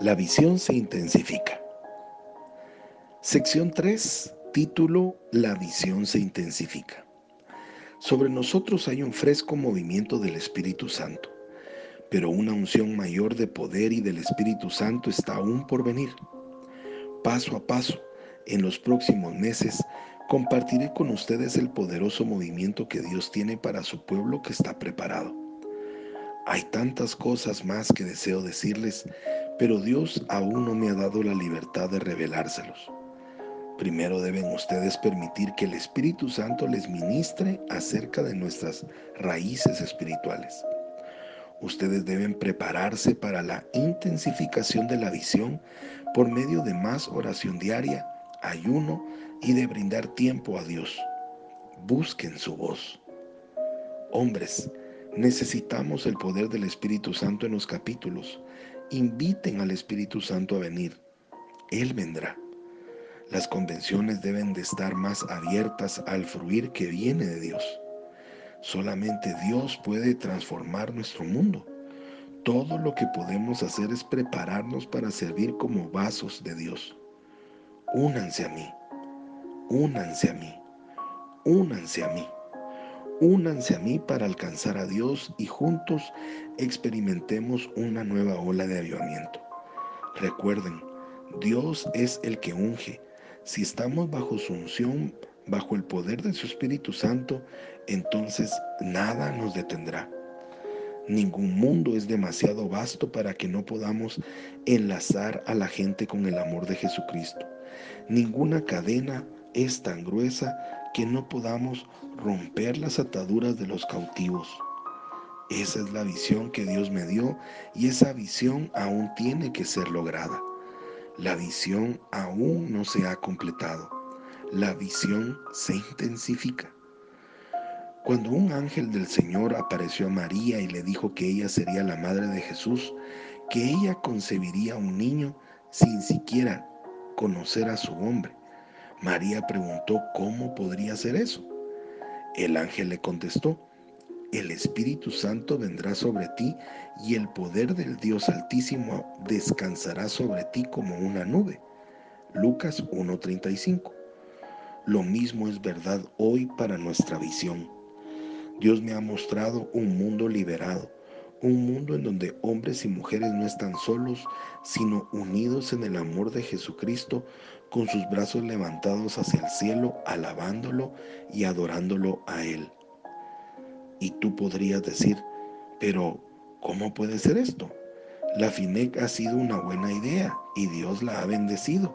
La visión se intensifica. Sección 3, título La visión se intensifica. Sobre nosotros hay un fresco movimiento del Espíritu Santo, pero una unción mayor de poder y del Espíritu Santo está aún por venir. Paso a paso, en los próximos meses, compartiré con ustedes el poderoso movimiento que Dios tiene para su pueblo que está preparado. Hay tantas cosas más que deseo decirles, pero Dios aún no me ha dado la libertad de revelárselos. Primero deben ustedes permitir que el Espíritu Santo les ministre acerca de nuestras raíces espirituales. Ustedes deben prepararse para la intensificación de la visión por medio de más oración diaria, ayuno y de brindar tiempo a Dios. Busquen su voz. Hombres, necesitamos el poder del Espíritu Santo en los capítulos inviten al Espíritu Santo a venir. Él vendrá. Las convenciones deben de estar más abiertas al fluir que viene de Dios. Solamente Dios puede transformar nuestro mundo. Todo lo que podemos hacer es prepararnos para servir como vasos de Dios. Únanse a mí, únanse a mí, únanse a mí. Únanse a mí para alcanzar a Dios y juntos experimentemos una nueva ola de avivamiento. Recuerden, Dios es el que unge. Si estamos bajo su unción, bajo el poder de su Espíritu Santo, entonces nada nos detendrá. Ningún mundo es demasiado vasto para que no podamos enlazar a la gente con el amor de Jesucristo. Ninguna cadena es tan gruesa que no podamos romper las ataduras de los cautivos. Esa es la visión que Dios me dio y esa visión aún tiene que ser lograda. La visión aún no se ha completado. La visión se intensifica. Cuando un ángel del Señor apareció a María y le dijo que ella sería la madre de Jesús, que ella concebiría un niño sin siquiera conocer a su hombre, María preguntó cómo podría ser eso. El ángel le contestó, el Espíritu Santo vendrá sobre ti y el poder del Dios Altísimo descansará sobre ti como una nube. Lucas 1:35. Lo mismo es verdad hoy para nuestra visión. Dios me ha mostrado un mundo liberado, un mundo en donde hombres y mujeres no están solos, sino unidos en el amor de Jesucristo, con sus brazos levantados hacia el cielo, alabándolo y adorándolo a Él. Y tú podrías decir, pero ¿cómo puede ser esto? La FINEC ha sido una buena idea y Dios la ha bendecido,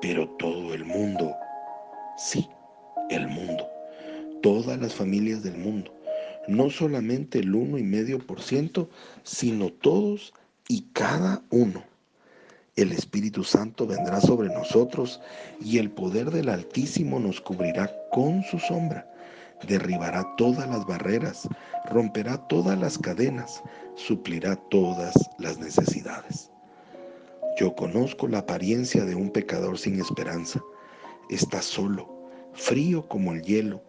pero todo el mundo, sí, el mundo, todas las familias del mundo, no solamente el uno y medio por ciento, sino todos y cada uno. El Espíritu Santo vendrá sobre nosotros y el poder del Altísimo nos cubrirá con su sombra. Derribará todas las barreras, romperá todas las cadenas, suplirá todas las necesidades. Yo conozco la apariencia de un pecador sin esperanza. Está solo, frío como el hielo,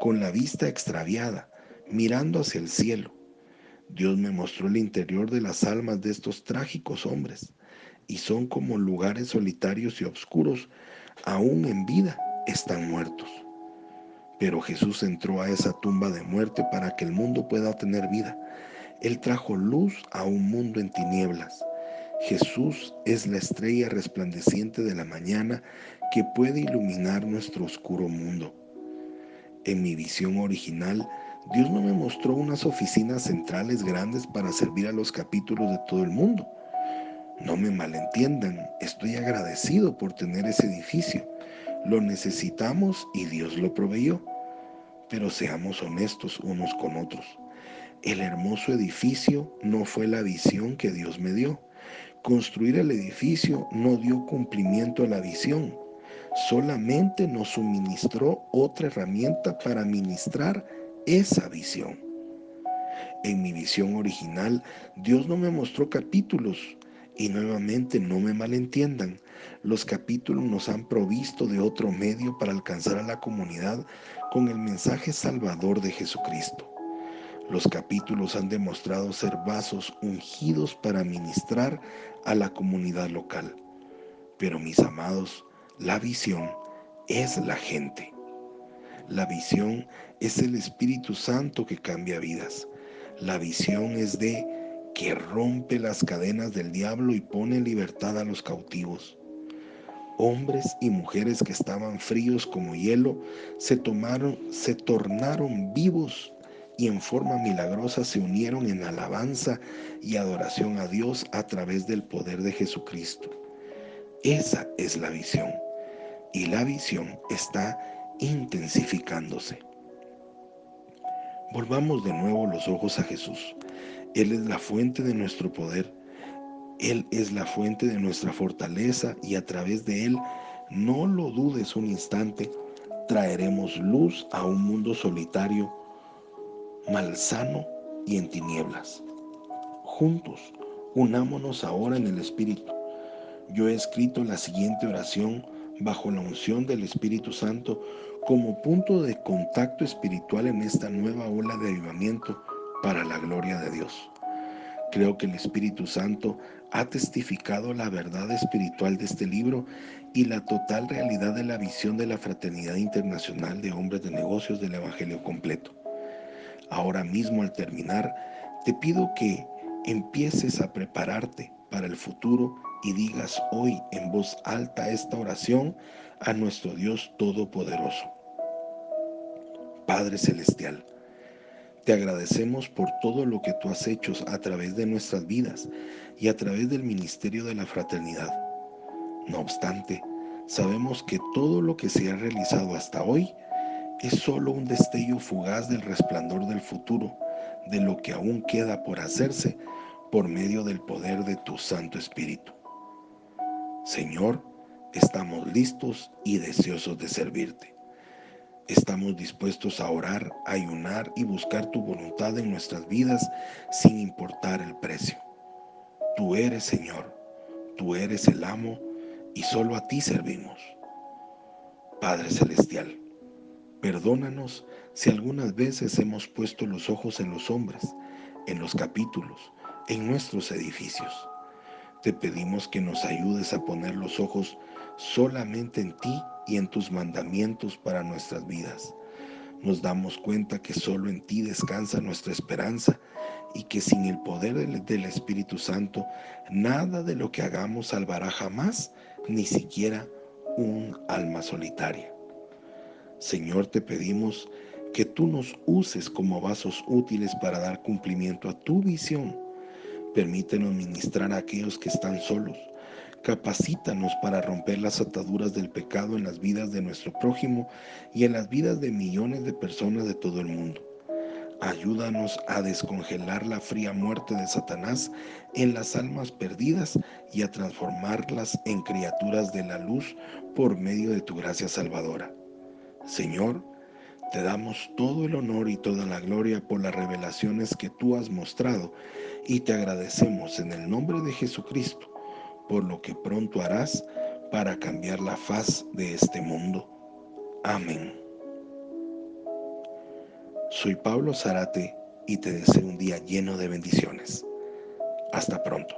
con la vista extraviada, mirando hacia el cielo. Dios me mostró el interior de las almas de estos trágicos hombres, y son como lugares solitarios y oscuros, aún en vida están muertos. Pero Jesús entró a esa tumba de muerte para que el mundo pueda tener vida. Él trajo luz a un mundo en tinieblas. Jesús es la estrella resplandeciente de la mañana que puede iluminar nuestro oscuro mundo. En mi visión original, Dios no me mostró unas oficinas centrales grandes para servir a los capítulos de todo el mundo. No me malentiendan, estoy agradecido por tener ese edificio. Lo necesitamos y Dios lo proveyó. Pero seamos honestos unos con otros. El hermoso edificio no fue la visión que Dios me dio. Construir el edificio no dio cumplimiento a la visión. Solamente nos suministró otra herramienta para ministrar esa visión. En mi visión original, Dios no me mostró capítulos y nuevamente no me malentiendan. Los capítulos nos han provisto de otro medio para alcanzar a la comunidad con el mensaje salvador de Jesucristo. Los capítulos han demostrado ser vasos ungidos para ministrar a la comunidad local. Pero mis amados, la visión es la gente. La visión es el Espíritu Santo que cambia vidas. La visión es de que rompe las cadenas del diablo y pone en libertad a los cautivos. Hombres y mujeres que estaban fríos como hielo se tomaron, se tornaron vivos y en forma milagrosa se unieron en alabanza y adoración a Dios a través del poder de Jesucristo. Esa es la visión. Y la visión está intensificándose. Volvamos de nuevo los ojos a Jesús. Él es la fuente de nuestro poder. Él es la fuente de nuestra fortaleza y a través de Él, no lo dudes un instante, traeremos luz a un mundo solitario, malsano y en tinieblas. Juntos, unámonos ahora en el Espíritu. Yo he escrito la siguiente oración bajo la unción del Espíritu Santo como punto de contacto espiritual en esta nueva ola de avivamiento para la gloria de Dios. Creo que el Espíritu Santo ha testificado la verdad espiritual de este libro y la total realidad de la visión de la Fraternidad Internacional de Hombres de Negocios del Evangelio completo. Ahora mismo al terminar, te pido que empieces a prepararte para el futuro y digas hoy en voz alta esta oración a nuestro Dios Todopoderoso. Padre Celestial, te agradecemos por todo lo que tú has hecho a través de nuestras vidas y a través del ministerio de la fraternidad. No obstante, sabemos que todo lo que se ha realizado hasta hoy es solo un destello fugaz del resplandor del futuro, de lo que aún queda por hacerse por medio del poder de tu Santo Espíritu. Señor, estamos listos y deseosos de servirte. Estamos dispuestos a orar, ayunar y buscar tu voluntad en nuestras vidas sin importar el precio. Tú eres Señor, tú eres el amo y solo a ti servimos. Padre Celestial, perdónanos si algunas veces hemos puesto los ojos en los hombres, en los capítulos, en nuestros edificios. Te pedimos que nos ayudes a poner los ojos solamente en ti y en tus mandamientos para nuestras vidas. Nos damos cuenta que solo en ti descansa nuestra esperanza y que sin el poder del Espíritu Santo, nada de lo que hagamos salvará jamás, ni siquiera un alma solitaria. Señor, te pedimos que tú nos uses como vasos útiles para dar cumplimiento a tu visión Permítenos ministrar a aquellos que están solos. Capacítanos para romper las ataduras del pecado en las vidas de nuestro prójimo y en las vidas de millones de personas de todo el mundo. Ayúdanos a descongelar la fría muerte de Satanás en las almas perdidas y a transformarlas en criaturas de la luz por medio de tu gracia salvadora. Señor, te damos todo el honor y toda la gloria por las revelaciones que tú has mostrado y te agradecemos en el nombre de Jesucristo por lo que pronto harás para cambiar la faz de este mundo. Amén. Soy Pablo Zarate y te deseo un día lleno de bendiciones. Hasta pronto.